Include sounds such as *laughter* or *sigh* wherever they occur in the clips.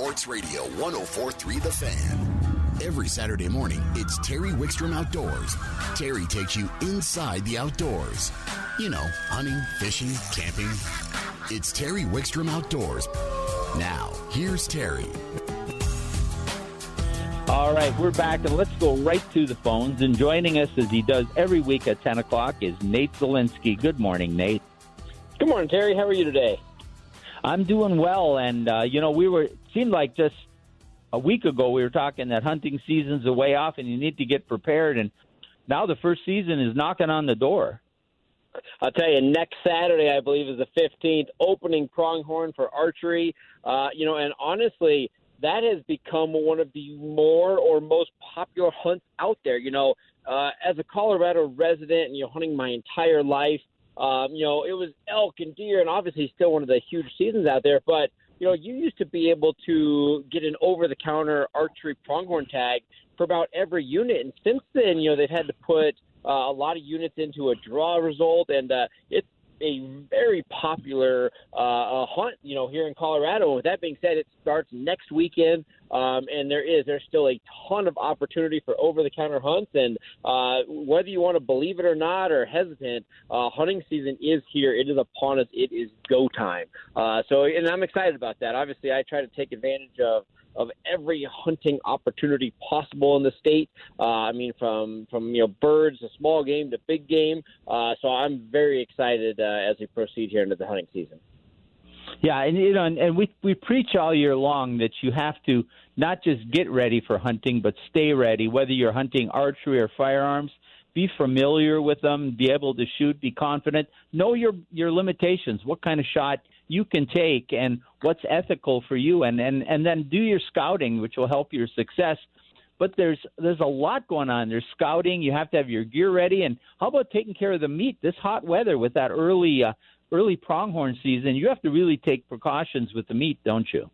Sports Radio 1043 The Fan. Every Saturday morning, it's Terry Wickstrom Outdoors. Terry takes you inside the outdoors. You know, hunting, fishing, camping. It's Terry Wickstrom Outdoors. Now, here's Terry. All right, we're back, and let's go right to the phones. And joining us, as he does every week at 10 o'clock, is Nate Zielinski. Good morning, Nate. Good morning, Terry. How are you today? I'm doing well, and uh, you know, we were it seemed like just a week ago we were talking that hunting season's a way off, and you need to get prepared. And now the first season is knocking on the door. I'll tell you, next Saturday, I believe, is the 15th opening pronghorn for archery. Uh, you know, and honestly, that has become one of the more or most popular hunts out there. You know, uh, as a Colorado resident and you're hunting my entire life, um, you know it was elk and deer, and obviously still one of the huge seasons out there. But you know, you used to be able to get an over-the-counter archery pronghorn tag for about every unit, and since then, you know, they've had to put uh, a lot of units into a draw result, and uh, it's a very popular uh, hunt, you know, here in Colorado. With that being said, it starts next weekend, um, and there is there's still a ton of opportunity for over-the-counter hunts. And uh, whether you want to believe it or not, or hesitant, uh, hunting season is here. It is upon us. It is go time. Uh, so, and I'm excited about that. Obviously, I try to take advantage of of every hunting opportunity possible in the state. Uh, I mean, from from you know birds to small game to big game. Uh, so I'm very excited uh, as we proceed here into the hunting season. Yeah, and you know, and, and we we preach all year long that you have to not just get ready for hunting, but stay ready. Whether you're hunting archery or firearms, be familiar with them, be able to shoot, be confident, know your your limitations, what kind of shot you can take, and what's ethical for you, and and and then do your scouting, which will help your success. But there's there's a lot going on. There's scouting. You have to have your gear ready, and how about taking care of the meat? This hot weather with that early uh, early pronghorn season, you have to really take precautions with the meat, don't you?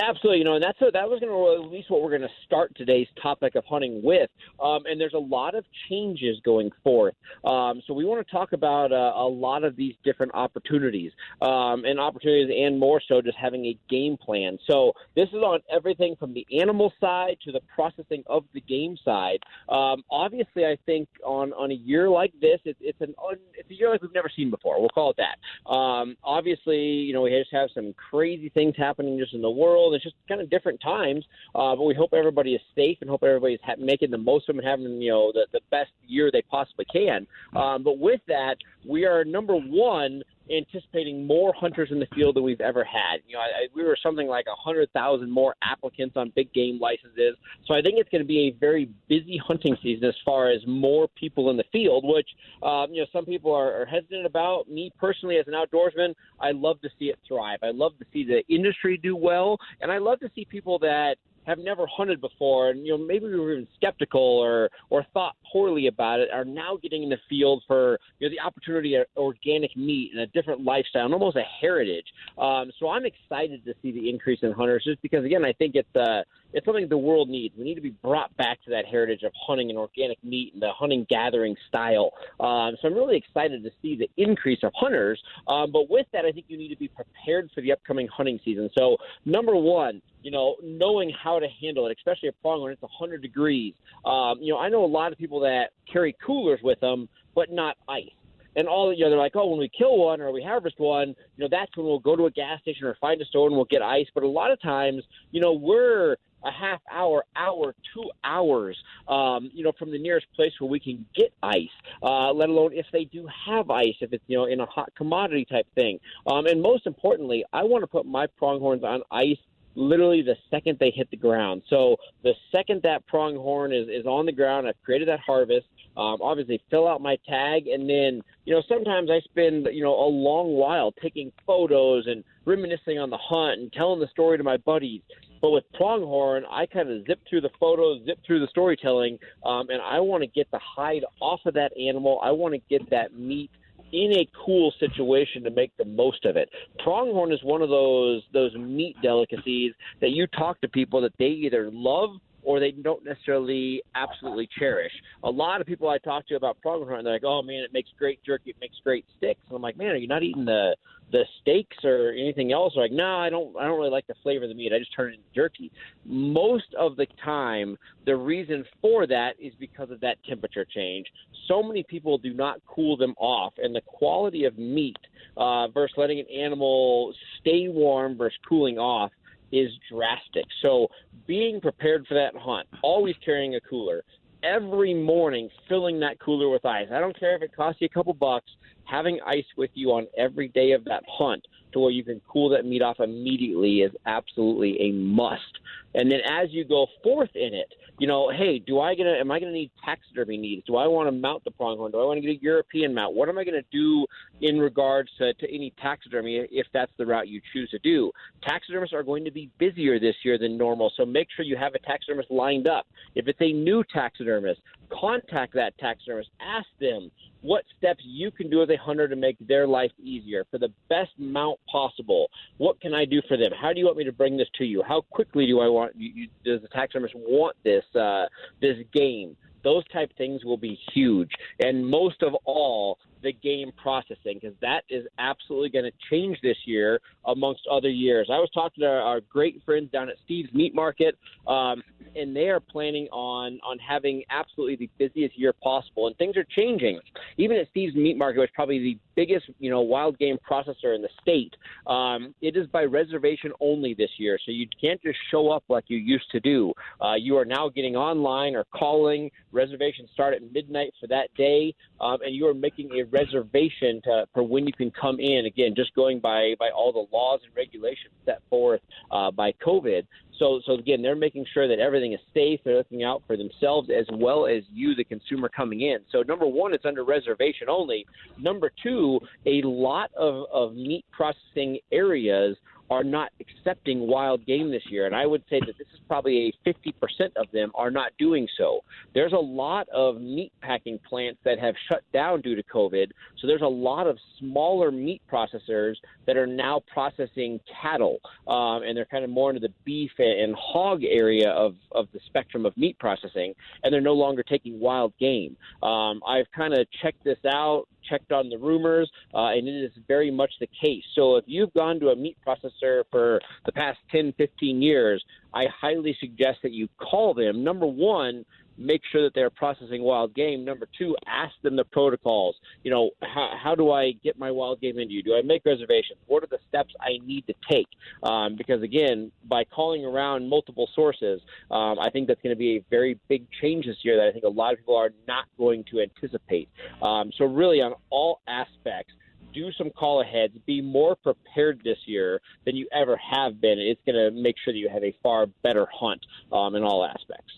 Absolutely, you know, and that's a, that was going to at least what we're going to start today's topic of hunting with. Um, and there's a lot of changes going forth. Um, so we want to talk about uh, a lot of these different opportunities um, and opportunities, and more so just having a game plan. So this is on everything from the animal side to the processing of the game side. Um, obviously, I think on on a year like this, it, it's an un, it's a year like we've never seen before. We'll call it that. Um, obviously, you know, we just have some crazy things happening just in the world world. It's just kind of different times, uh, but we hope everybody is safe and hope everybody's ha- making the most of them and having you know the, the best year they possibly can. Um, but with that, we are number one anticipating more hunters in the field than we've ever had. You know, I, we were something like a hundred thousand more applicants on big game licenses. So I think it's going to be a very busy hunting season as far as more people in the field. Which um, you know, some people are, are hesitant about. Me personally, as an outdoorsman, I love to see it thrive. I love to see the industry do well, and I love to see people that have never hunted before, and you know maybe we were even skeptical or or thought poorly about it, are now getting in the field for you know the opportunity of organic meat and a different lifestyle, and almost a heritage. Um, so I'm excited to see the increase in hunters, just because again I think it's uh, it's something the world needs. We need to be brought back to that heritage of hunting and organic meat and the hunting gathering style. Um, so I'm really excited to see the increase of hunters. Um, but with that, I think you need to be prepared for the upcoming hunting season. So number one, you know, knowing how to handle it, especially a pronghorn, it's 100 degrees. Um, you know, I know a lot of people that carry coolers with them, but not ice and all you know they're like oh when we kill one or we harvest one you know that's when we'll go to a gas station or find a store and we'll get ice but a lot of times you know we're a half hour, hour, two hours, um, you know, from the nearest place where we can get ice, uh, let alone if they do have ice, if it's, you know, in a hot commodity type thing. Um, and most importantly, I want to put my pronghorns on ice literally the second they hit the ground. So the second that pronghorn is, is on the ground, I've created that harvest. Um, obviously, fill out my tag, and then you know sometimes I spend you know a long while taking photos and reminiscing on the hunt and telling the story to my buddies. But with pronghorn, I kind of zip through the photos, zip through the storytelling, um, and I want to get the hide off of that animal. I want to get that meat in a cool situation to make the most of it. Pronghorn is one of those those meat delicacies that you talk to people that they either love or they don't necessarily absolutely cherish. A lot of people I talk to about pronghorn they're like, "Oh man, it makes great jerky, it makes great sticks." And I'm like, "Man, are you not eating the the steaks or anything else?" They're like, "No, I don't. I don't really like the flavor of the meat. I just turn it into jerky." Most of the time, the reason for that is because of that temperature change. So many people do not cool them off, and the quality of meat uh, versus letting an animal stay warm versus cooling off is drastic. So being prepared for that hunt, always carrying a cooler, every morning filling that cooler with ice. I don't care if it costs you a couple bucks, having ice with you on every day of that hunt to where you can cool that meat off immediately is absolutely a must. And then as you go forth in it, you know, hey, do I gonna am I gonna need taxidermy needs? Do I want to mount the pronghorn? Do I want to get a European mount? What am I gonna do in regards to, to any taxidermy if that's the route you choose to do? Taxidermists are going to be busier this year than normal, so make sure you have a taxidermist lined up. If it's a new taxidermist, contact that taxidermist, ask them what steps you can do as a hunter to make their life easier for the best mount possible. What can I do for them? How do you want me to bring this to you? How quickly do I want you, you, does the taxidermist want this uh, this game? Those type things will be huge, and most of all, the game processing because that is absolutely going to change this year amongst other years. I was talking to our, our great friends down at Steve's Meat Market, um, and they are planning on on having absolutely the busiest year possible. And things are changing. Even at Steve's Meat Market, which is probably the biggest you know wild game processor in the state, um, it is by reservation only this year. So you can't just show up like you used to do. Uh, you are now getting online or calling. Reservations start at midnight for that day, um, and you are making a reservation to, for when you can come in. Again, just going by by all the laws and regulations set forth uh, by COVID. So, so again, they're making sure that everything is safe. They're looking out for themselves as well as you, the consumer, coming in. So, number one, it's under reservation only. Number two, a lot of, of meat processing areas are not accepting wild game this year. And I would say that this is probably a 50% of them are not doing so. There's a lot of meat packing plants that have shut down due to COVID. So there's a lot of smaller meat processors that are now processing cattle. Um, and they're kind of more into the beef and hog area of, of the spectrum of meat processing. And they're no longer taking wild game. Um, I've kind of checked this out checked on the rumors, uh, and it is very much the case. So if you've gone to a meat processor for the past 10, 15 years, I highly suggest that you call them. Number one, make sure that they're processing wild game. Number two, ask them the protocols. You know, how, how do I get my wild game into you? Do I make reservations? What are the steps I need to take? Um, because again, by calling around multiple sources, um, I think that's going to be a very big change this year that I think a lot of people are not going to anticipate. Um, so really, on all aspects do some call aheads, be more prepared this year than you ever have been. It's going to make sure that you have a far better hunt um, in all aspects.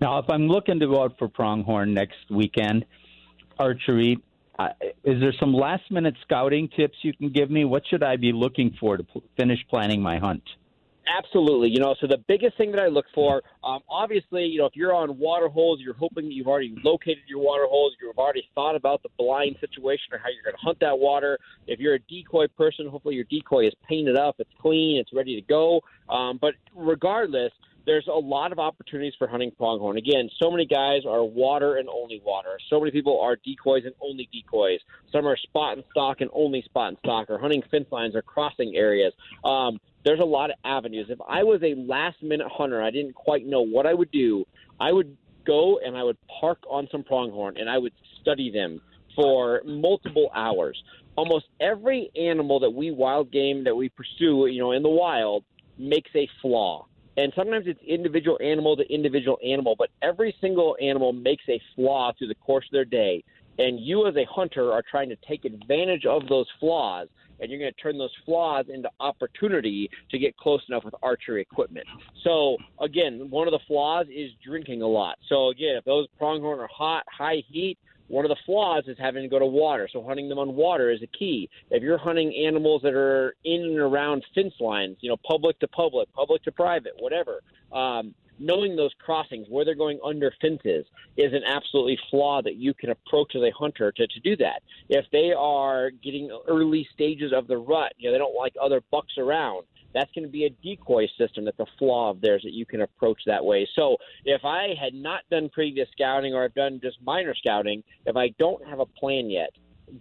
Now, if I'm looking to go out for pronghorn next weekend, archery, uh, is there some last minute scouting tips you can give me? What should I be looking for to pl- finish planning my hunt? Absolutely. You know, so the biggest thing that I look for, um, obviously, you know, if you're on water holes, you're hoping that you've already located your water holes, you've already thought about the blind situation or how you're going to hunt that water. If you're a decoy person, hopefully your decoy is painted up, it's clean, it's ready to go. Um, but regardless, there's a lot of opportunities for hunting pronghorn. Again, so many guys are water and only water. So many people are decoys and only decoys. Some are spot and stock and only spot and stock, or hunting fence lines or crossing areas. Um, there's a lot of avenues. If I was a last minute hunter, I didn't quite know what I would do. I would go and I would park on some pronghorn and I would study them for multiple hours. Almost every animal that we wild game that we pursue, you know, in the wild makes a flaw. And sometimes it's individual animal to individual animal, but every single animal makes a flaw through the course of their day. And you, as a hunter, are trying to take advantage of those flaws and you're going to turn those flaws into opportunity to get close enough with archery equipment. So again, one of the flaws is drinking a lot. So again, if those pronghorn are hot, high heat, one of the flaws is having to go to water. So hunting them on water is a key. If you're hunting animals that are in and around fence lines, you know, public to public, public to private, whatever, um, knowing those crossings, where they're going under fences, is an absolutely flaw that you can approach as a hunter to, to do that. If they are getting early stages of the rut, you know, they don't like other bucks around, that's going to be a decoy system. That's a flaw of theirs that you can approach that way. So if I had not done previous scouting or I've done just minor scouting, if I don't have a plan yet,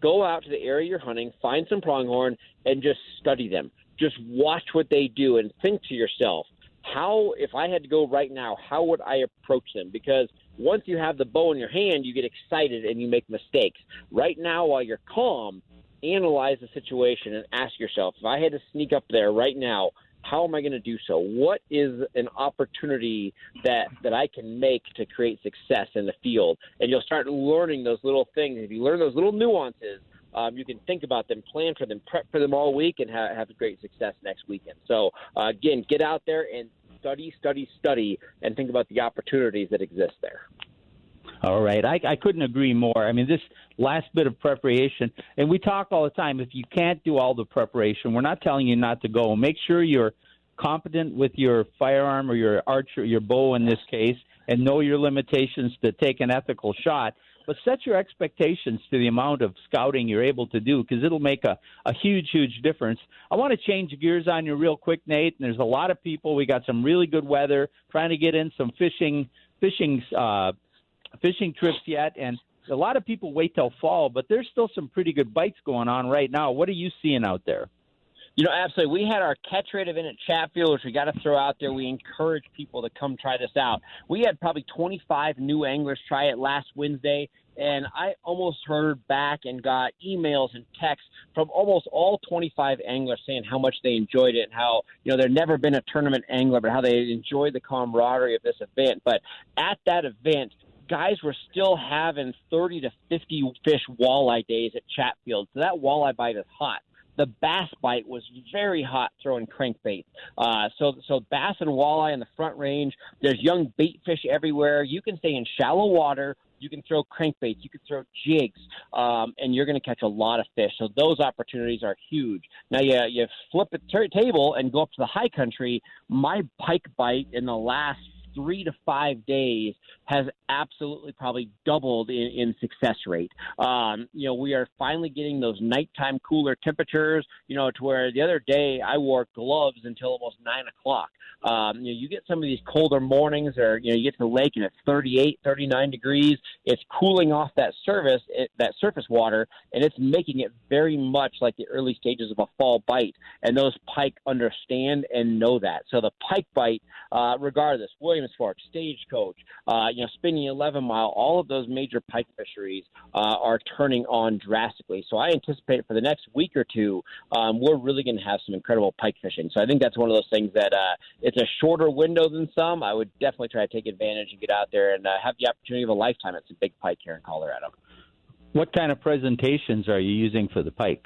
go out to the area you're hunting, find some pronghorn, and just study them. Just watch what they do and think to yourself, how, if I had to go right now, how would I approach them? Because once you have the bow in your hand, you get excited and you make mistakes. Right now, while you're calm, analyze the situation and ask yourself, if I had to sneak up there right now, how am I going to do so? What is an opportunity that that I can make to create success in the field? And you'll start learning those little things. If you learn those little nuances, um, you can think about them, plan for them, prep for them all week, and ha- have great success next weekend. So uh, again, get out there and study, study, study, and think about the opportunities that exist there. All right. I, I couldn't agree more. I mean, this last bit of preparation, and we talk all the time if you can't do all the preparation, we're not telling you not to go. Make sure you're competent with your firearm or your archer, your bow in this case, and know your limitations to take an ethical shot. But set your expectations to the amount of scouting you're able to do because it'll make a, a huge, huge difference. I want to change gears on you real quick, Nate. And there's a lot of people. We got some really good weather, trying to get in some fishing, fishing uh, fishing trips yet, and a lot of people wait till fall, but there's still some pretty good bites going on right now. What are you seeing out there? You know, absolutely. We had our catch rate event at Chatfield, which we got to throw out there. We encourage people to come try this out. We had probably 25 new anglers try it last Wednesday, and I almost heard back and got emails and texts from almost all 25 anglers saying how much they enjoyed it and how, you know, they've never been a tournament angler, but how they enjoyed the camaraderie of this event. But at that event, guys were still having 30 to 50 fish walleye days at Chatfield. So that walleye bite is hot. The bass bite was very hot throwing crankbait. Uh, so, so bass and walleye in the front range. There's young bait fish everywhere. You can stay in shallow water. You can throw crankbaits. You can throw jigs, um, and you're going to catch a lot of fish. So those opportunities are huge. Now you you flip the t- table and go up to the high country. My pike bite in the last three to five days has absolutely probably doubled in, in success rate. Um, you know, we are finally getting those nighttime cooler temperatures, you know, to where the other day I wore gloves until almost nine o'clock. Um, you know, you get some of these colder mornings or, you know, you get to the lake and it's 38, 39 degrees. It's cooling off that surface, it, that surface water, and it's making it very much like the early stages of a fall bite. And those pike understand and know that. So the pike bite, uh, regardless, Williams Stagecoach, uh, you know, Spinney 11 Mile, all of those major pike fisheries uh, are turning on drastically. So I anticipate for the next week or two, um, we're really going to have some incredible pike fishing. So I think that's one of those things that uh, it's a shorter window than some. I would definitely try to take advantage and get out there and uh, have the opportunity of a lifetime at some big pike here in Colorado. What kind of presentations are you using for the pike?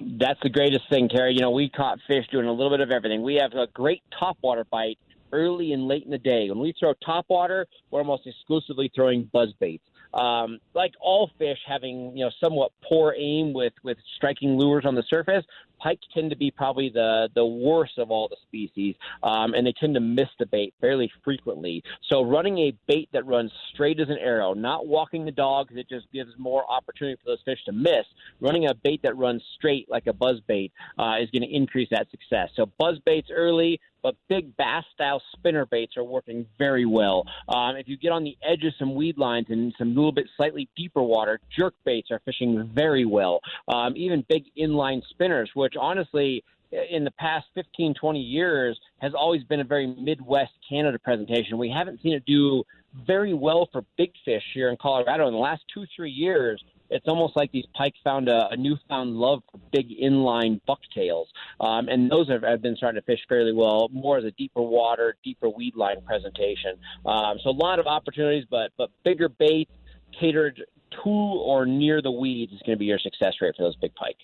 That's the greatest thing, Terry. You know, we caught fish doing a little bit of everything. We have a great topwater bite early and late in the day. When we throw topwater, we're almost exclusively throwing buzz baits. Um, like all fish having you know somewhat poor aim with with striking lures on the surface, pike tend to be probably the the worst of all the species, um, and they tend to miss the bait fairly frequently. So running a bait that runs straight as an arrow, not walking the dog, it just gives more opportunity for those fish to miss. Running a bait that runs straight like a buzz bait uh, is going to increase that success. So buzz baits early, but big bass style spinner baits are working very well. Um, if you get on the edge of some weed lines and some little bit slightly deeper water, jerk baits are fishing very well. Um, even big inline spinners, which honestly in the past 15, 20 years has always been a very Midwest Canada presentation. We haven't seen it do very well for big fish here in Colorado in the last two, three years it's almost like these pike found a, a newfound love for big inline bucktails, um, and those have, have been starting to fish fairly well, more as a deeper water, deeper weed line presentation. Um, so a lot of opportunities, but but bigger baits catered to or near the weeds is going to be your success rate for those big pike.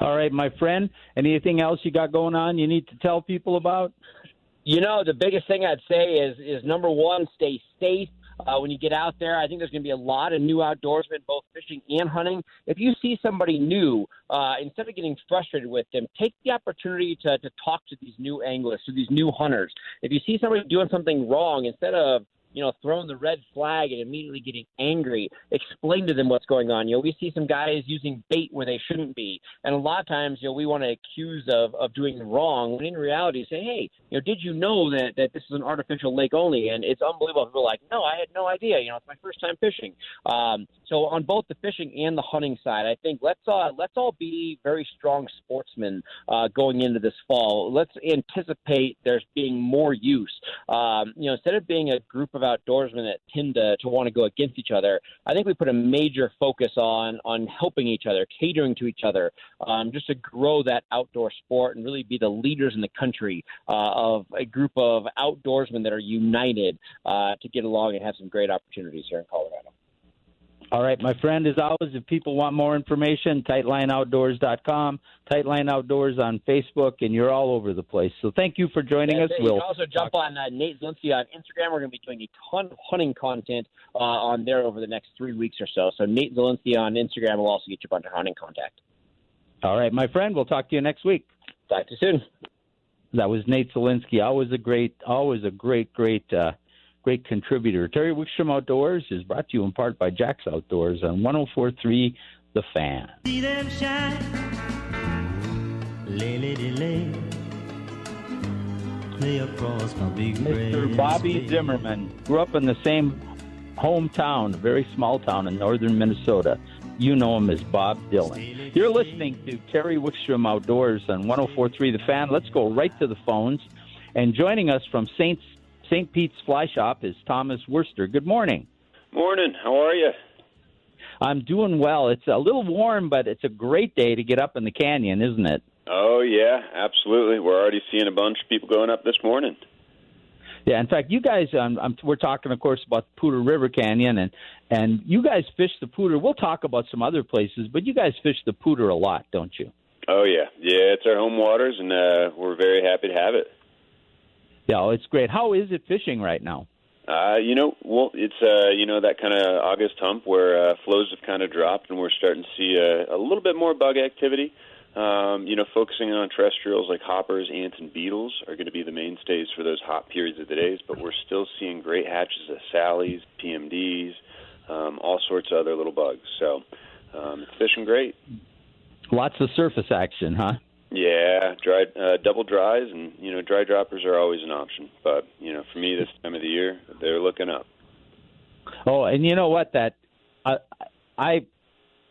All right, my friend. Anything else you got going on you need to tell people about? You know, the biggest thing I'd say is is number one, stay safe uh, when you get out there. I think there's going to be a lot of new outdoorsmen, both fishing and hunting. If you see somebody new, uh, instead of getting frustrated with them, take the opportunity to, to talk to these new anglers, to these new hunters. If you see somebody doing something wrong, instead of you know, throwing the red flag and immediately getting angry. Explain to them what's going on. You know, we see some guys using bait where they shouldn't be, and a lot of times, you know, we want to accuse of of doing wrong when in reality, say, hey, you know, did you know that that this is an artificial lake only? And it's unbelievable. People are like, no, I had no idea. You know, it's my first time fishing. Um, so on both the fishing and the hunting side, I think let's uh, let's all be very strong sportsmen uh, going into this fall. Let's anticipate there's being more use. Um, you know, instead of being a group of outdoorsmen that tend to, to want to go against each other, I think we put a major focus on on helping each other, catering to each other, um, just to grow that outdoor sport and really be the leaders in the country uh, of a group of outdoorsmen that are united uh, to get along and have some great opportunities here in Colorado. All right, my friend, as always, if people want more information, tightlineoutdoors.com, Tightline Outdoors on Facebook, and you're all over the place. So thank you for joining That's us. We'll you can also jump on uh, Nate Zielinski on Instagram. We're going to be doing a ton of hunting content uh, on there over the next three weeks or so. So Nate Zielinski on Instagram will also get you a bunch of hunting contact. All right, my friend, we'll talk to you next week. Talk to you soon. That was Nate Zielinski. Always a great, always a great, great uh, great contributor. Terry Wickstrom Outdoors is brought to you in part by Jack's Outdoors on 1043 The Fan. See them shine. Lay, lay, lay. Play across my big Mr. Bobby Zimmerman grew up in the same hometown, a very small town in northern Minnesota. You know him as Bob Dylan. You're listening to Terry Wickstrom Outdoors on 1043 The Fan. Let's go right to the phones. And joining us from St. St. Pete's Fly Shop is Thomas Worcester. Good morning. Morning. How are you? I'm doing well. It's a little warm, but it's a great day to get up in the canyon, isn't it? Oh yeah, absolutely. We're already seeing a bunch of people going up this morning. Yeah, in fact, you guys, um, I'm, we're talking, of course, about the Poudre River Canyon, and and you guys fish the Poudre. We'll talk about some other places, but you guys fish the Poudre a lot, don't you? Oh yeah, yeah. It's our home waters, and uh, we're very happy to have it. Yeah, it's great. How is it fishing right now? Uh, you know, well, it's uh, you know that kind of August hump where uh, flows have kind of dropped, and we're starting to see a, a little bit more bug activity. Um, you know, focusing on terrestrials like hoppers, ants, and beetles are going to be the mainstays for those hot periods of the days. But we're still seeing great hatches of sallies, PMDs, um, all sorts of other little bugs. So um, it's fishing great. Lots of surface action, huh? Yeah, dry uh, double dries, and you know dry droppers are always an option. But you know, for me this time of the year, they're looking up. Oh, and you know what? That I I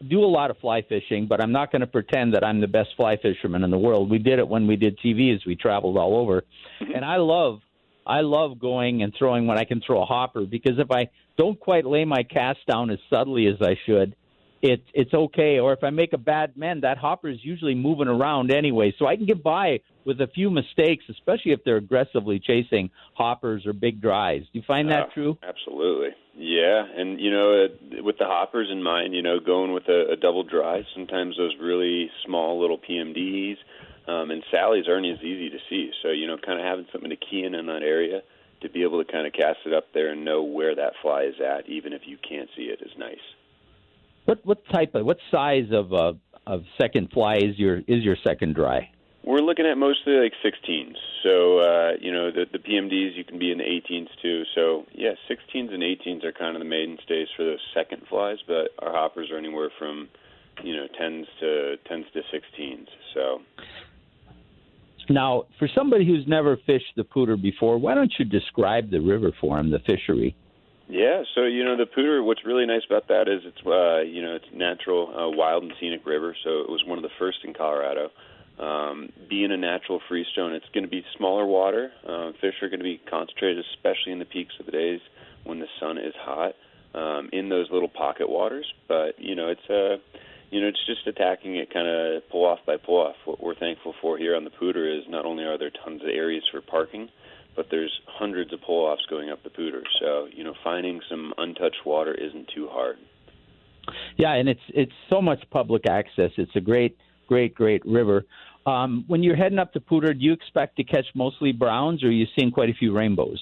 do a lot of fly fishing, but I'm not going to pretend that I'm the best fly fisherman in the world. We did it when we did TV, as we traveled all over, Mm-hmm. and I love I love going and throwing when I can throw a hopper because if I don't quite lay my cast down as subtly as I should, it's it's okay. Or if I make a bad mend, that hopper is usually moving around anyway, so I can get by with a few mistakes, especially if they're aggressively chasing hoppers or big dries. Do you find that Uh, true? Absolutely. Yeah, and you know, uh, with the hoppers in mind, you know, going with a, a double dry, sometimes those really small little PMDs um, and Sally's aren't as easy to see. So you know, kind of having something to key in in that area to be able to kind of cast it up there and know where that fly is at, even if you can't see it, is nice. What what type of what size of uh, of second fly is your is your second dry? We're looking at mostly like 16s. So, uh, you know, the, the PMDs, you can be in the 18s too. So, yeah, 16s and 18s are kind of the mainstays for those second flies, but our hoppers are anywhere from, you know, 10s to 10s to 16s. So, Now, for somebody who's never fished the Poudre before, why don't you describe the river for him, the fishery? Yeah, so you know the Poudre. What's really nice about that is it's uh, you know it's natural, uh, wild and scenic river. So it was one of the first in Colorado. Um, being a natural freestone, it's going to be smaller water. Uh, fish are going to be concentrated, especially in the peaks of the days when the sun is hot, um, in those little pocket waters. But you know, it's uh, you know, it's just attacking it kind of pull off by pull off. What we're thankful for here on the Poudre is not only are there tons of areas for parking, but there's hundreds of pull offs going up the Poudre. So you know, finding some untouched water isn't too hard. Yeah, and it's it's so much public access. It's a great, great, great river. Um, when you're heading up to Poudre, do you expect to catch mostly browns, or are you seeing quite a few rainbows?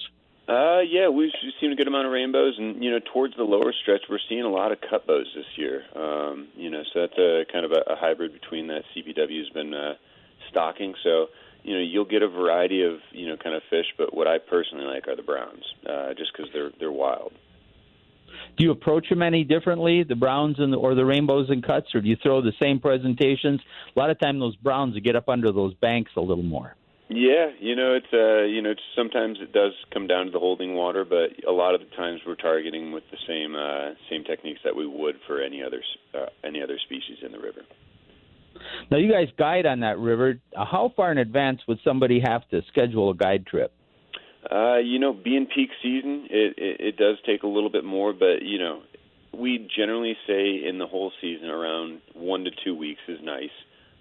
Uh, yeah, we've seen a good amount of rainbows, and you know, towards the lower stretch, we're seeing a lot of cutbows this year. Um, you know, so that's a kind of a, a hybrid between that CPW's been uh, stocking. So, you know you'll get a variety of you know kind of fish, but what I personally like are the browns, uh, just because they're they're wild. Do you approach them any differently, the browns and the, or the rainbows and cuts, or do you throw the same presentations? A lot of time those browns get up under those banks a little more. Yeah, you know it's uh you know it's, sometimes it does come down to the holding water, but a lot of the times we're targeting with the same uh, same techniques that we would for any other uh, any other species in the river. Now you guys guide on that river. How far in advance would somebody have to schedule a guide trip? Uh, you know, being peak season, it, it it does take a little bit more, but you know, we generally say in the whole season around one to two weeks is nice.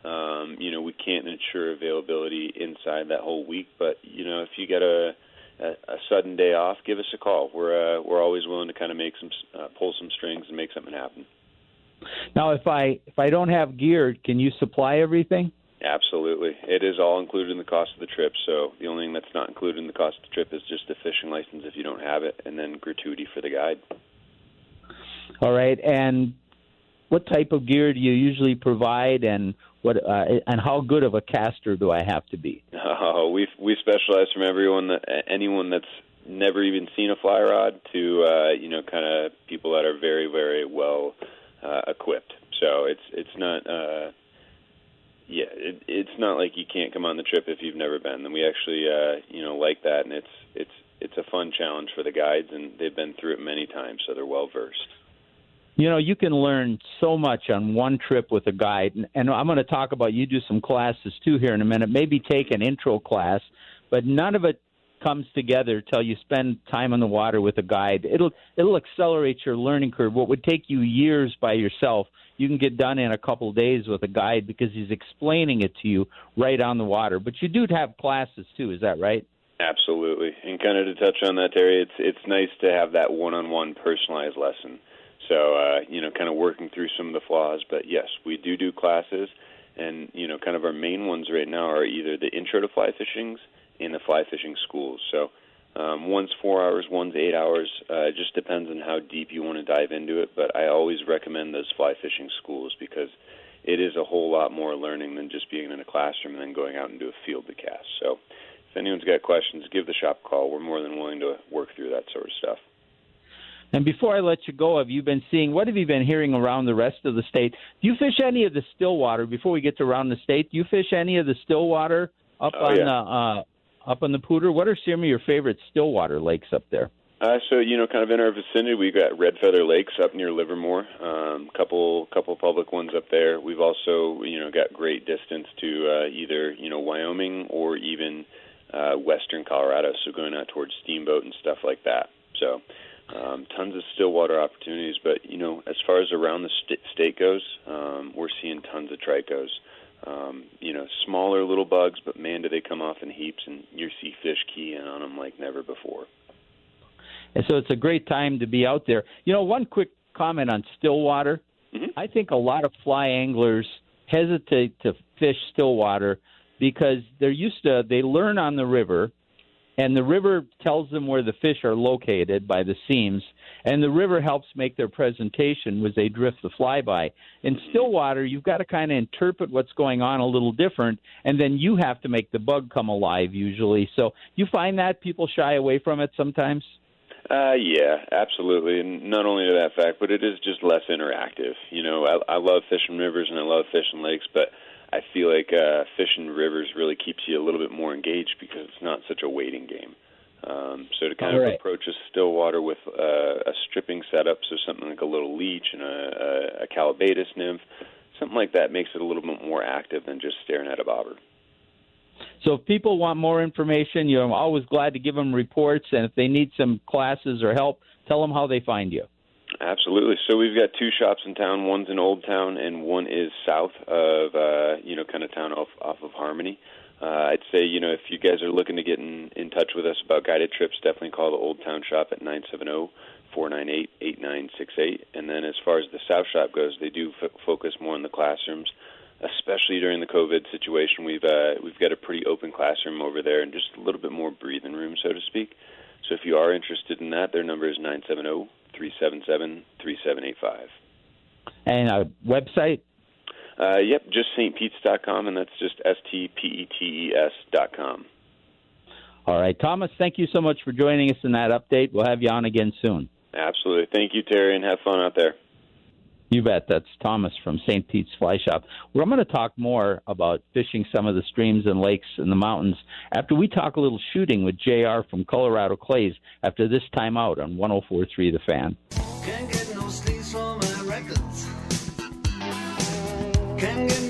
Um, you know, we can't ensure availability inside that whole week, but you know, if you get a a, a sudden day off, give us a call. We're uh, we're always willing to kind of make some uh, pull some strings and make something happen. Now, if I if I don't have gear, can you supply everything? Absolutely, it is all included in the cost of the trip. So the only thing that's not included in the cost of the trip is just a fishing license if you don't have it, and then gratuity for the guide. All right, and what type of gear do you usually provide, and what uh, and how good of a caster do I have to be? Oh, we we specialize from everyone that anyone that's never even seen a fly rod to uh, you know kind of people that are very very well uh, equipped. So it's it's not uh, yeah it, it's not like you can't come on the trip if you've never been. And we actually uh, you know like that, and it's it's it's a fun challenge for the guides, and they've been through it many times, so they're well versed. You know, you can learn so much on one trip with a guide, and, and I'm going to talk about you do some classes too here in a minute. Maybe take an intro class, but none of it comes together till you spend time on the water with a guide. It'll it'll accelerate your learning curve. What would take you years by yourself, you can get done in a couple of days with a guide because he's explaining it to you right on the water. But you do have classes too, is that right? Absolutely. And kind of to touch on that, Terry, it's it's nice to have that one-on-one personalized lesson. So uh, you know, kind of working through some of the flaws. But yes, we do do classes, and you know, kind of our main ones right now are either the intro to fly fishings in the fly fishing schools. So um, one's four hours, one's eight hours. Uh, it just depends on how deep you want to dive into it. But I always recommend those fly fishing schools because it is a whole lot more learning than just being in a classroom and then going out into a field to cast. So if anyone's got questions, give the shop a call. We're more than willing to work through that sort of stuff. And before I let you go, have you been seeing what have you been hearing around the rest of the state? Do you fish any of the Stillwater? Before we get to around the state, do you fish any of the Stillwater up Oh, on yeah. the uh, up on the Poudre? What are some of your favorite Stillwater lakes up there? Uh, so you know, kind of in our vicinity, we've got Red Feather Lakes up near Livermore. Um, couple couple public ones up there. We've also you know got great distance to uh, either you know Wyoming or even uh, western Colorado. So going out towards Steamboat and stuff like that. So um, tons of stillwater opportunities. But you know, as far as around the st- state goes, um, we're seeing tons of tricos. Um, you know, smaller little bugs, but man, do they come off in heaps, and you see fish key in on them like never before. And so it's a great time to be out there. You know, one quick comment on Stillwater. Mhm. I think a lot of fly anglers hesitate to fish Stillwater because they're used to they learn on the river and the river tells them where the fish are located by the seams and the river helps make their presentation as they drift the fly by. In Stillwater, you've got to kind of interpret what's going on a little different and then you have to make the bug come alive usually. So you find that people shy away from it sometimes? Uh, yeah, absolutely, and not only to that fact, but it is just less interactive. You know, I, I love fishing rivers and I love fishing lakes, but I feel like uh, fishing rivers really keeps you a little bit more engaged because it's not such a waiting game. Um, so to kind All of right. approach a still water with uh, a stripping setup, so something like a little leech and a, a, a callibaetis nymph, something like that makes it a little bit more active than just staring at a bobber. So if people want more information, you know, I'm always glad to give them reports. And if they need some classes or help, tell them how they find you. Absolutely. So we've got two shops in town. One's in Old Town, and one is south of uh, you know kind of town off off of Harmony. Uh, I'd say you know if you guys are looking to get in in touch with us about guided trips, definitely call the Old Town shop at nine seven zero four nine eight eight nine six eight. And then as far as the south shop goes, they do f- focus more on the classrooms. Especially during the COVID situation, we've uh, we've got a pretty open classroom over there, and just a little bit more breathing room, so to speak. So if you are interested in that, their number is nine seven zero three seven seven three seven eight five. And a website? Uh, yep, just stpetes.com, and that's just S T P E T E S dot com. All right, Thomas, thank you so much for joining us in that update. We'll have you on again soon. Absolutely. Thank you, Terry, and have fun out there. You bet. That's Thomas from St. Pete's Fly Shop. Well, I'm going to talk more about fishing some of the streams and lakes and the mountains after we talk a little shooting with JR from Colorado Clays after this time out on 1043 The Fan. Can't get no sleeves for my records. Can't get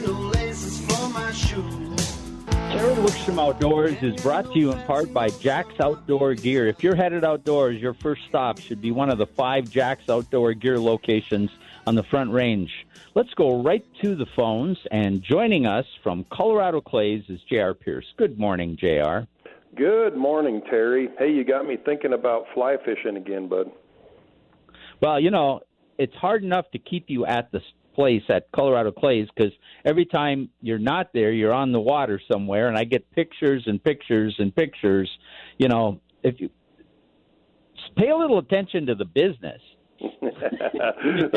Terry Wickstrom Outdoors is brought to you in part by Jack's Outdoor Gear. If you're headed outdoors, your first stop should be one of the five Jack's Outdoor Gear locations – on the Front Range. Let's go right to the phones. And joining us from Colorado Clays is J.R. Pierce. Good morning, J.R. Good morning, Terry. Hey, you got me thinking about fly fishing again, bud. Well, you know, it's hard enough to keep you at the place at Colorado Clays because every time you're not there, you're on the water somewhere, and I get pictures and pictures and pictures. You know, if you pay a little attention to the business, All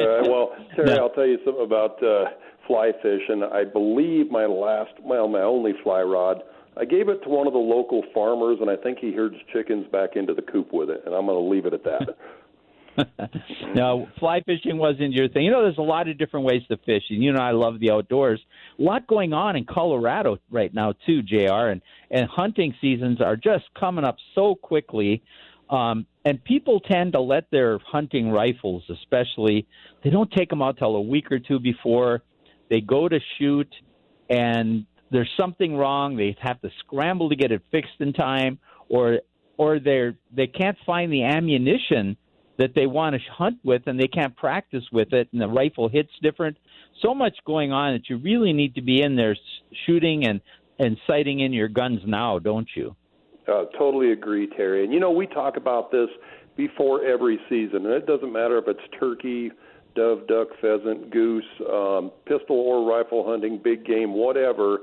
right. *laughs* Well, Terry, no. I'll tell you something about uh, fly fishing. I believe my last, well, my only fly rod, I gave it to one of the local farmers, and I think he herds chickens back into the coop with it, and I'm going to leave it at that. *laughs* *laughs* no, fly fishing wasn't your thing. You know, there's a lot of different ways to fish, and you know I love the outdoors. A lot going on in Colorado right now too, J.R. And and hunting seasons are just coming up so quickly. Um, and people tend to let their hunting rifles, especially, they don't take them out till a week or two before. They go to shoot, and there's something wrong. They have to scramble to get it fixed in time, or or they're they can't find the ammunition that they want to hunt with, and they can't practice with it, and the rifle hits different. So much going on that you really need to be in there shooting and and sighting in your guns now, don't you? Uh, totally agree, Terry. And you know, we talk about this before every season, and it doesn't matter if it's turkey, dove, duck, pheasant, goose, um, pistol or rifle hunting, big game, whatever.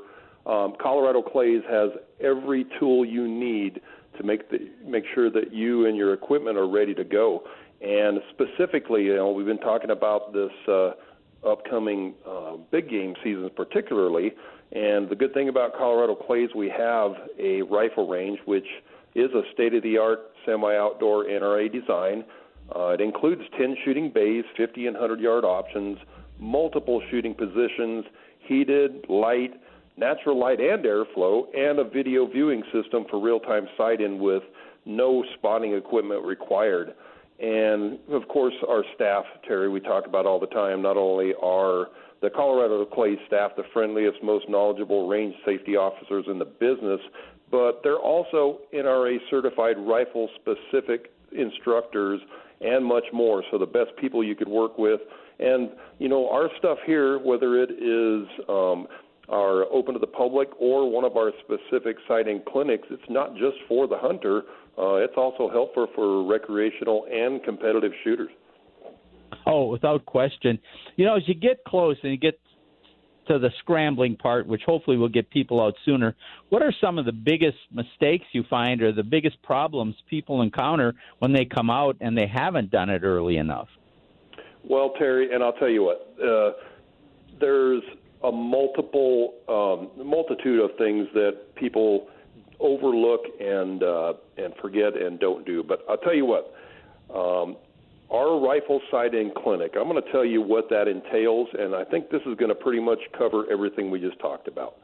Um, Colorado Clays has every tool you need to make the make sure that you and your equipment are ready to go. And specifically, you know, we've been talking about this uh, upcoming uh, big game season, particularly. And the good thing about Colorado Clays, we have a rifle range, which is a state of the art semi outdoor NRA design. Uh, it includes 10 shooting bays, 50 and 100 yard options, multiple shooting positions, heated, light, natural light and airflow, and a video viewing system for real time sight in with no spotting equipment required. And of course, our staff, Terry, we talk about all the time, not only are the Colorado Clay staff the friendliest, most knowledgeable range safety officers in the business, but they're also NRA certified rifle specific instructors and much more. So the best people you could work with. And, you know, our stuff here, whether it is um, our open to the public or one of our specific sighting clinics, it's not just for the hunter, uh, it's also helpful for recreational and competitive shooters. Oh, without question. You know, as you get close and you get to the scrambling part, which hopefully will get people out sooner, what are some of the biggest mistakes you find or the biggest problems people encounter when they come out and they haven't done it early enough? Well, Terry, and I'll tell you what, uh, there's a multiple um, multitude of things that people overlook and uh, and forget and don't do. But I'll tell you what, um, our rifle sighting clinic. I'm going to tell you what that entails, and I think this is going to pretty much cover everything we just talked about.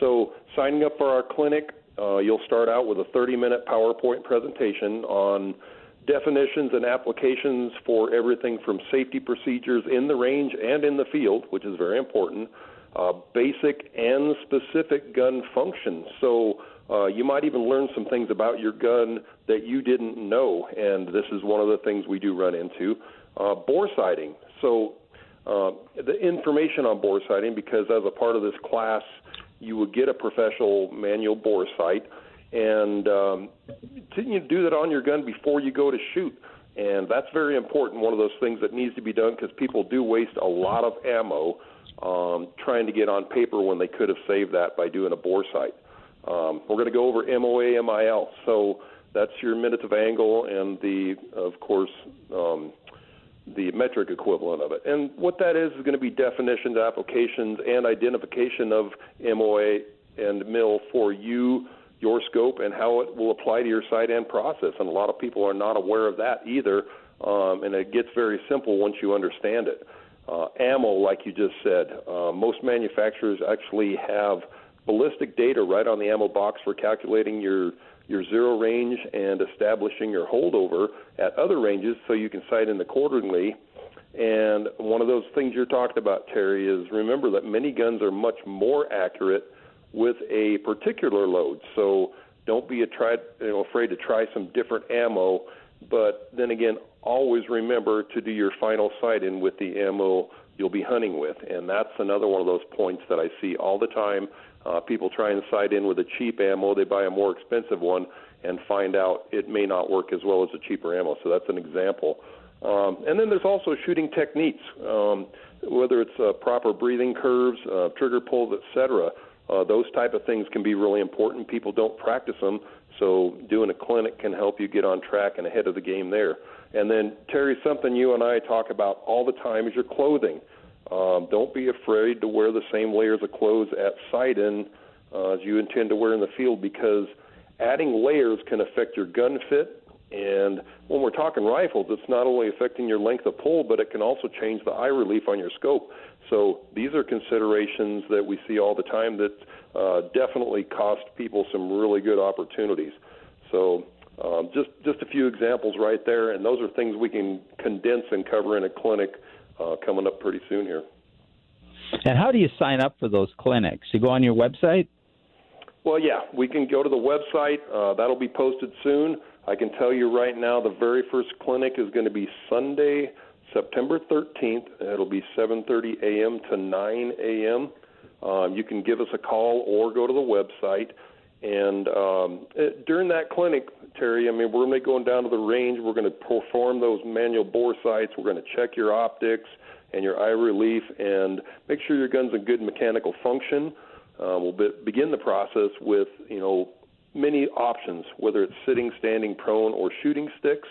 So, signing up for our clinic, uh, you'll start out with a 30 minute PowerPoint presentation on definitions and applications for everything from safety procedures in the range and in the field, which is very important, uh, basic and specific gun functions. So, uh, you might even learn some things about your gun that you didn't know, and this is one of the things we do run into. Uh, bore sighting. So, uh, the information on bore sighting, because as a part of this class, you would get a professional manual bore sight, and um, you do that on your gun before you go to shoot. And that's very important. One of those things that needs to be done because people do waste a lot of ammo um, trying to get on paper when they could have saved that by doing a bore sight. Um, we're going to go over MOA, MIL. So that's your minutes of angle and the, of course, um, the metric equivalent of it. And what that is is going to be definitions, applications, and identification of MOA and MIL for you, your scope, and how it will apply to your sight and process. And a lot of people are not aware of that either. Um, and it gets very simple once you understand it. Uh, ammo, like you just said, uh, most manufacturers actually have ballistic data right on the ammo box for calculating your your zero range and establishing your holdover at other ranges so you can sight in accordingly. And one of those things you're talking about, Terry, is remember that many guns are much more accurate with a particular load. So don't be a try, you know, afraid to try some different ammo. But then again, always remember to do your final sight in with the ammo you'll be hunting with. And that's another one of those points that I see all the time. Uh, people try and sight in with a cheap ammo, they buy a more expensive one and find out it may not work as well as a cheaper ammo. So that's an example. Um, and then there's also shooting techniques, um, whether it's uh, proper breathing curves, uh, trigger pulls, etc. Uh, those type of things can be really important. People don't practice them, so doing a clinic can help you get on track and ahead of the game there. And then, Terry, something you and I talk about all the time is your clothing. Um, don't be afraid to wear the same layers of clothes at sight in uh, as you intend to wear in the field because adding layers can affect your gun fit. And when we're talking rifles, it's not only affecting your length of pull, but it can also change the eye relief on your scope. So these are considerations that we see all the time that uh, definitely cost people some really good opportunities. So um, just just a few examples right there, and those are things we can condense and cover in a clinic uh, coming up pretty soon here. And how do you sign up for those clinics? You go on your website. Well, yeah, we can go to the website. Uh, that'll be posted soon. I can tell you right now, the very first clinic is going to be Sunday, September 13th. It'll be 7:30 a.m. to 9 a.m. Um, you can give us a call or go to the website. And um, it, during that clinic, Terry, I mean, we're going to be going down to the range. We're going to perform those manual bore sights. We're going to check your optics and your eye relief and make sure your gun's in good mechanical function. Uh, we'll be, begin the process with, you know, many options, whether it's sitting, standing, prone, or shooting sticks.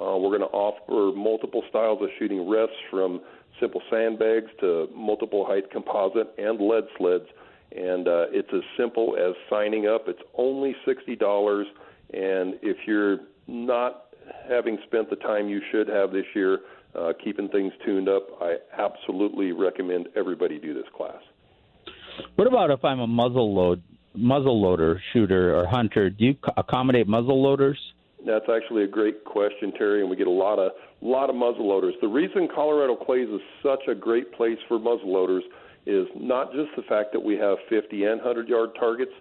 Uh, we're going to offer multiple styles of shooting rests from simple sandbags to multiple height composite and lead sleds and uh, it's as simple as signing up. It's only sixty dollars, and if you're not having spent the time you should have this year uh, keeping things tuned up, I absolutely recommend everybody do this class. What about if I'm a muzzle load muzzle loader shooter or hunter? Do you accommodate muzzle loaders? That's actually a great question, Terry, and we get a lot of lot of muzzle loaders. The reason Colorado Clays is such a great place for muzzle loaders is not just the fact that we have 50 and 100 yard targets,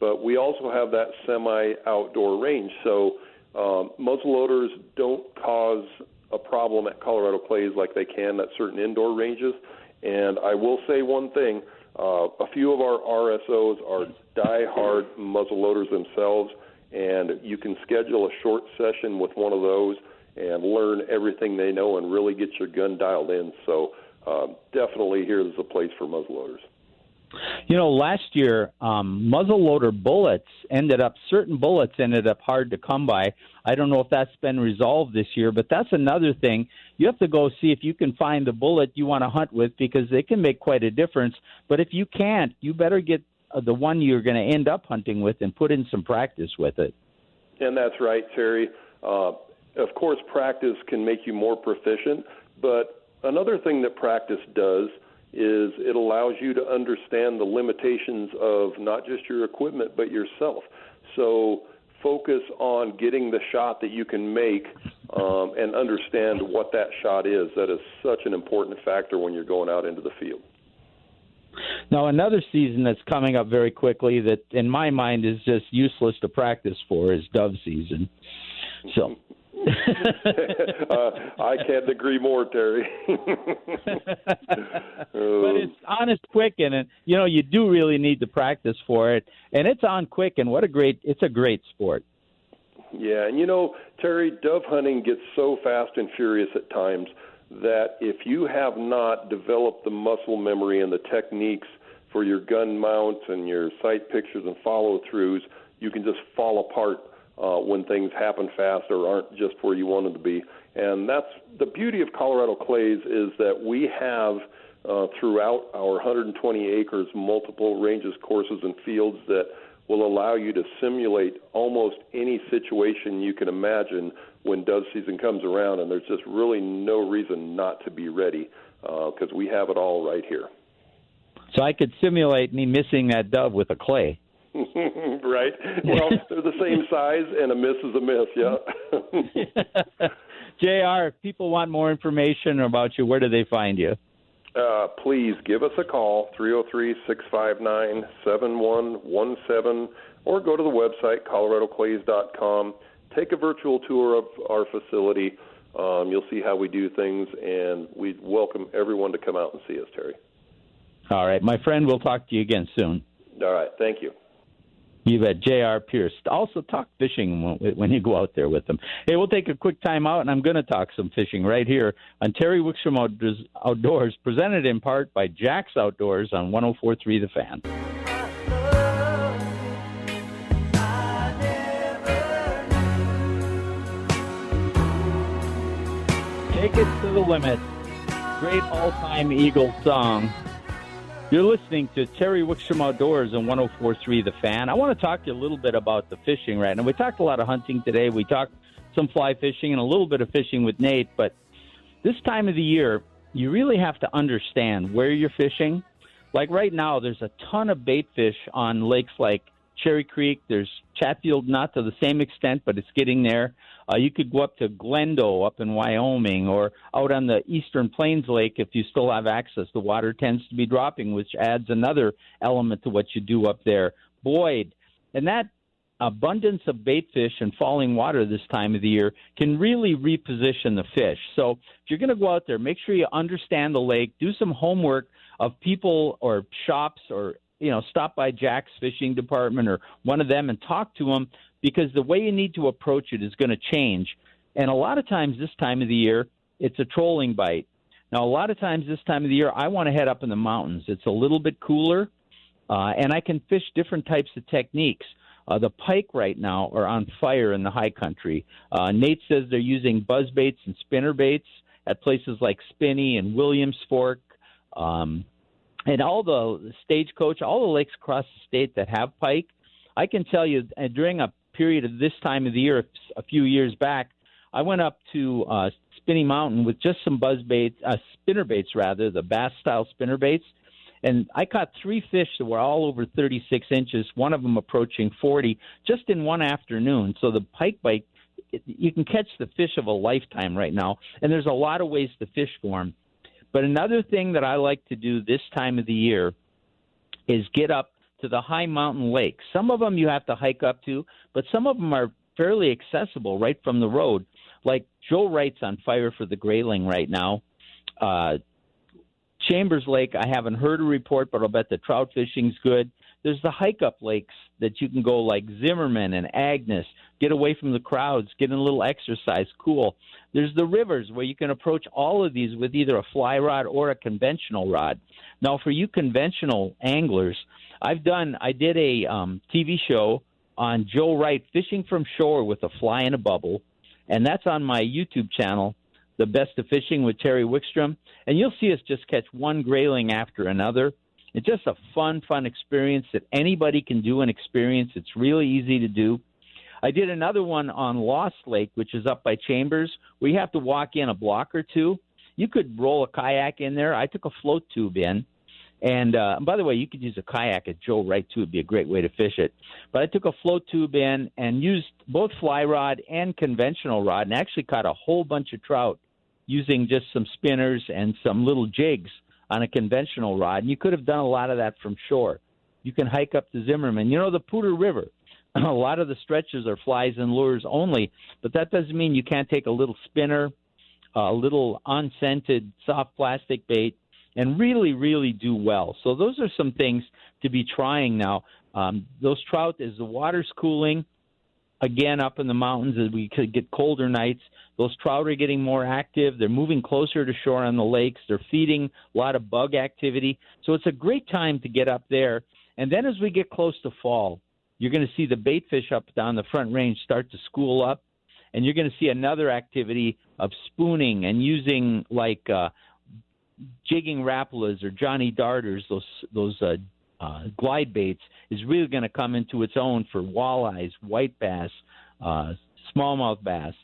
but we also have that semi outdoor range. So um, muzzle loaders don't cause a problem at Colorado Clays like they can at certain indoor ranges. And I will say one thing uh, a few of our RSOs are die-hard muzzle loaders themselves, and you can schedule a short session with one of those and learn everything they know and really get your gun dialed in. So um, definitely here is a place for muzzleloaders. You know, last year, um, muzzleloader bullets ended up, certain bullets ended up hard to come by. I don't know if that's been resolved this year, but that's another thing. You have to go see if you can find the bullet you want to hunt with because they can make quite a difference. But if you can't, you better get uh, the one you're going to end up hunting with and put in some practice with it. And that's right, Terry. Uh, of course, practice can make you more proficient, but another thing that practice does is it allows you to understand the limitations of not just your equipment but yourself. So focus on getting the shot that you can make um, and understand what that shot is. That is such an important factor when you're going out into the field. Now, another season that's coming up very quickly that, in my mind, is just useless to practice for is dove season. So *laughs* uh, I can't agree more, Terry. *laughs* but it's honest Quicken, and you know you do really need to practice for it, and it's on Quicken. What a great! It's a great sport. Yeah, and you know, Terry, dove hunting gets so fast and furious at times that if you have not developed the muscle memory and the techniques for your gun mount and your sight pictures and follow throughs, you can just fall apart uh, when things happen fast or aren't just where you want them to be. And that's the beauty of Colorado Clays is that we have uh, throughout our 120 acres multiple ranges, courses, and fields that will allow you to simulate almost any situation you can imagine when dove season comes around. And there's just really no reason not to be ready because uh, we have it all right here. So I could simulate me missing that dove with a clay. *laughs* right. Well, they're the same size, and a miss is a miss. Yeah. *laughs* J.R. If people want more information about you, where do they find you? Uh, please give us a call 303-659-7117 or go to the website coloradoclays.com. Take a virtual tour of our facility. Um, you'll see how we do things, and we welcome everyone to come out and see us, Terry. All right, my friend. We'll talk to you again soon. All right. Thank you. You bet. J.R. Pierce. Also, talk fishing when you go out there with them. Hey, we'll take a quick time out, and I'm going to talk some fishing right here on Terry Wickstrom Outdoors, presented in part by Jack's Outdoors on 1043 The Fan. Take it to the limit. Great all time Eagle song you're listening to Terry Wickstrom Outdoors on 1043 The Fan. I want to talk to you a little bit about the fishing right now. We talked a lot of hunting today. We talked some fly fishing and a little bit of fishing with Nate, but this time of the year, you really have to understand where you're fishing. Like right now, there's a ton of bait fish on lakes like Cherry Creek. There's Chatfield, not to the same extent, but it's getting there. Uh, you could go up to Glendo up in Wyoming or out on the Eastern Plains Lake if you still have access. The water tends to be dropping, which adds another element to what you do up there. Boyd, and that abundance of bait fish and falling water this time of the year can really reposition the fish. So if you're going to go out there, make sure you understand the lake, do some homework of people or shops or you know stop by Jack's fishing department or one of them and talk to them because the way you need to approach it is going to change. And a lot of times this time of the year, it's a trolling bite. Now, a lot of times this time of the year, I want to head up in the mountains. It's a little bit cooler, uh, and I can fish different types of techniques. Uh, the pike right now are on fire in the high country. Uh, Nate says they're using buzz baits and spinner baits at places like Spinney and Williams Fork. Um, and all the stagecoach, all the lakes across the state that have pike, I can tell you uh, during a period of this time of the year, a few years back, I went up to uh, Spinney Mountain with just some buzz baits, uh, spinner baits rather, the bass style spinner baits, and I caught three fish that were all over 36 inches. One of them approaching 40, just in one afternoon. So the pike bite, you can catch the fish of a lifetime right now, and there's a lot of ways to fish for them. But another thing that I like to do this time of the year is get up to the high mountain lakes. Some of them you have to hike up to, but some of them are fairly accessible right from the road. Like Joe Wright's on fire for the grayling right now. Uh, Chambers Lake, I haven't heard a report, but I'll bet the trout fishing's good. There's the hike up lakes that you can go like Zimmerman and Agnes, get away from the crowds, get in a little exercise, cool. There's the rivers where you can approach all of these with either a fly rod or a conventional rod. Now, for you conventional anglers, I've done. I did a um, TV show on Joe Wright fishing from shore with a fly in a bubble, and that's on my YouTube channel, The Best of Fishing with Terry Wickstrom, and you'll see us just catch one grayling after another. It's just a fun, fun experience that anybody can do and experience. It's really easy to do. I did another one on Lost Lake, which is up by Chambers. We have to walk in a block or two. You could roll a kayak in there. I took a float tube in and uh, by the way, you could use a kayak at Joe Wright too. It'd be a great way to fish it. But I took a float tube in and used both fly rod and conventional rod, and actually caught a whole bunch of trout using just some spinners and some little jigs on a conventional rod. And you could have done a lot of that from shore. You can hike up to Zimmerman. You know the Poudre River. *clears throat* a lot of the stretches are flies and lures only, but that doesn't mean you can't take a little spinner, a little unscented soft plastic bait and really, really do well. So those are some things to be trying now. Um, those trout, as the water's cooling, again up in the mountains as we could get colder nights, those trout are getting more active. They're moving closer to shore on the lakes. They're feeding a lot of bug activity. So it's a great time to get up there. And then as we get close to fall, You're going to see the bait fish up down the front range start to school up, and you're going to see another activity of spooning and using like uh, jigging rapalas or Johnny darters, those those uh, uh, glide baits, is really going to come into its own for walleyes, white bass, uh, smallmouth bass,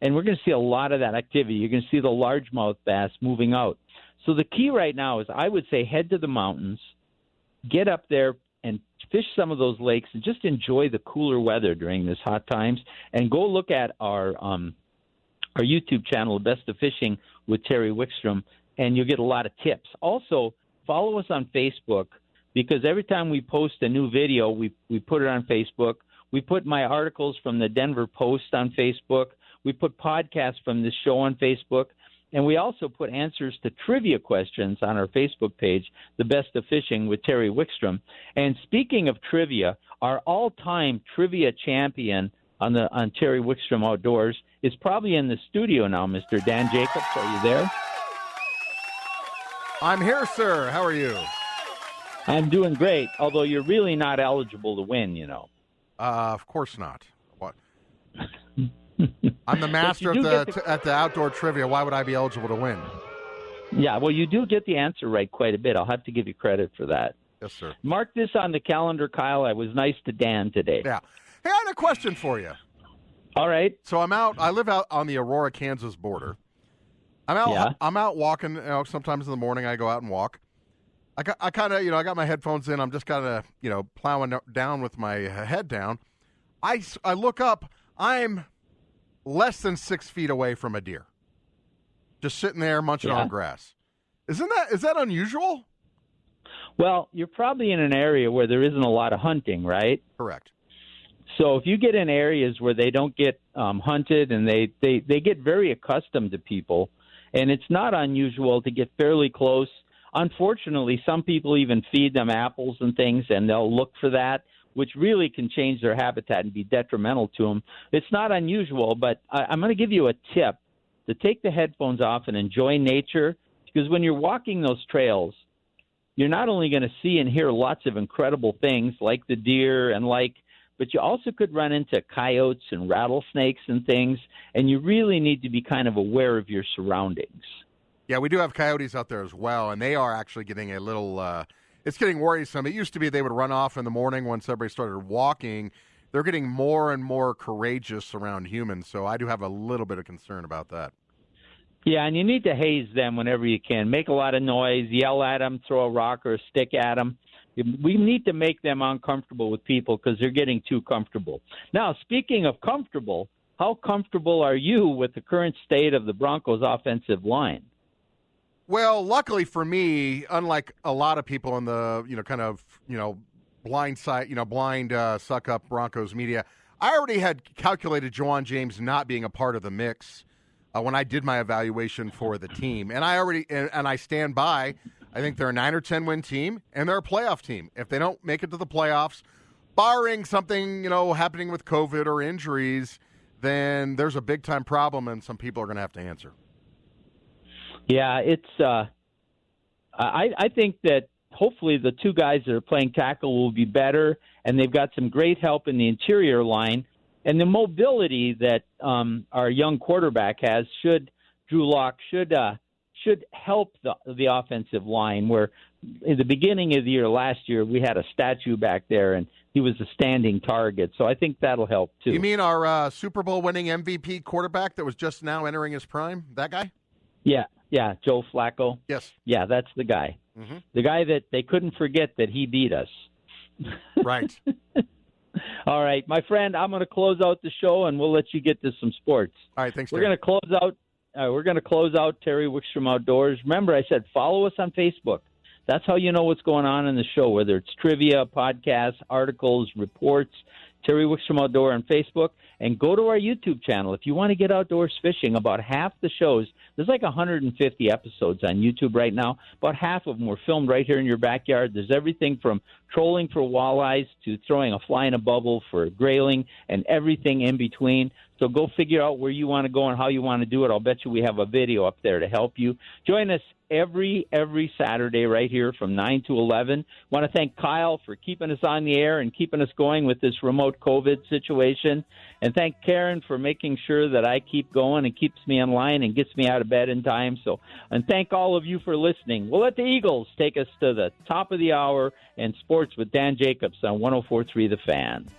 and we're going to see a lot of that activity. You're going to see the largemouth bass moving out. So the key right now is I would say head to the mountains, get up there fish some of those lakes and just enjoy the cooler weather during this hot times and go look at our um our YouTube channel, Best of Fishing with Terry Wickstrom, and you'll get a lot of tips. Also, follow us on Facebook because every time we post a new video, we we put it on Facebook. We put my articles from the Denver Post on Facebook. We put podcasts from this show on Facebook. And we also put answers to trivia questions on our Facebook page, The Best of Fishing with Terry Wickstrom. And speaking of trivia, our all time trivia champion on the on Terry Wickstrom Outdoors is probably in the studio now, Mr. Dan Jacobs. Are you there? I'm here, sir. How are you? I'm doing great, although you're really not eligible to win, you know. Uh, of course not. What? *laughs* *laughs* I'm the master of the, the at the outdoor trivia. Why would I be eligible to win? Yeah, well, you do get the answer right quite a bit. I'll have to give you credit for that. Yes, sir. Mark this on the calendar, Kyle. I was nice to Dan today. Yeah. Hey, I had a question for you. All right. So I'm out. I live out on the Aurora, Kansas border. I'm out. Yeah. I'm out walking. You know, sometimes in the morning I go out and walk. I, I kind of, you know, I got my headphones in. I'm just kind of, you know, plowing down with my head down. I, I look up. I'm less than six feet away from a deer, just sitting there munching Yeah. on grass. Isn't that is that unusual? Well, you're probably in an area where there isn't a lot of hunting, right? Correct. So if you get in areas where they don't get um, hunted and they, they, they get very accustomed to people, and it's not unusual to get fairly close. Unfortunately, some people even feed them apples and things, and they'll look for that, which really can change their habitat and be detrimental to them. It's not unusual, but I, I'm going to give you a tip to take the headphones off and enjoy nature because when you're walking those trails, you're not only going to see and hear lots of incredible things like the deer and like but you also could run into coyotes and rattlesnakes and things and you really need to be kind of aware of your surroundings Yeah, we do have coyotes out there as well, and they are actually getting a little. Uh, it's getting worrisome. It used to be they would run off in the morning once everybody started walking. They're getting more and more courageous around humans, so I do have a little bit of concern about that. yeah and you need to haze them whenever you can make a lot of noise yell at them throw a rock or a stick at them we need to make them uncomfortable with people because they're getting too comfortable now speaking of comfortable how comfortable are you with the current state of the broncos offensive line Well, luckily for me, unlike a lot of people in the you know kind of you know blind side you know blind uh, suck up Broncos media, I already had calculated Ja'Wuan James not being a part of the mix uh, when I did my evaluation for the team, and I already and, and I stand by. I think they're a nine or ten win team, and they're a playoff team. If they don't make it to the playoffs, barring something you know happening with COVID or injuries, then there's a big time problem, and some people are going to have to answer. Yeah, it's. Uh, I I think that hopefully the two guys that are playing tackle will be better, and they've got some great help in the interior line, and the mobility that um, our young quarterback has should Drew Lock should uh, should help the the offensive line. Where in the beginning of the year last year we had a statue back there, and he was a standing target. So I think that'll help too. You mean our uh, Super Bowl winning MVP quarterback that was just now entering his prime? That guy? yeah, yeah, Joe Flacco. Yes. Yeah, that's the guy. Mhm. The guy that they couldn't forget that he beat us. Right. *laughs* All right, my friend, I'm going to close out the show, and we'll let you get to some sports. All right. Thanks. We're Terry. going to close out. Uh, we're going to close out Terry Wickstrom Outdoors. Remember, I said follow us on Facebook. That's how you know what's going on in the show, whether it's trivia, podcasts, articles, reports. Terry Wickstrom Outdoor on Facebook, and go to our YouTube channel if you want to get outdoors fishing. About half the shows, there's like 150 episodes on YouTube right now. About half of them were filmed right here in your backyard. There's everything from trolling for walleyes to throwing a fly in a bubble for grayling and everything in between. So go figure out where you want to go and how you want to do it. I'll bet you we have a video up there to help you. Join us every every Saturday right here from 9 to 11. Want to thank Kyle for keeping us on the air and keeping us going with this remote COVID situation. And thank Karen for making sure that I keep going and keeps me in line and gets me out of bed in time. So, and thank all of you for listening. We'll let the Eagles take us to the top of the hour and with Dan Jacobs on 1043 The Fan.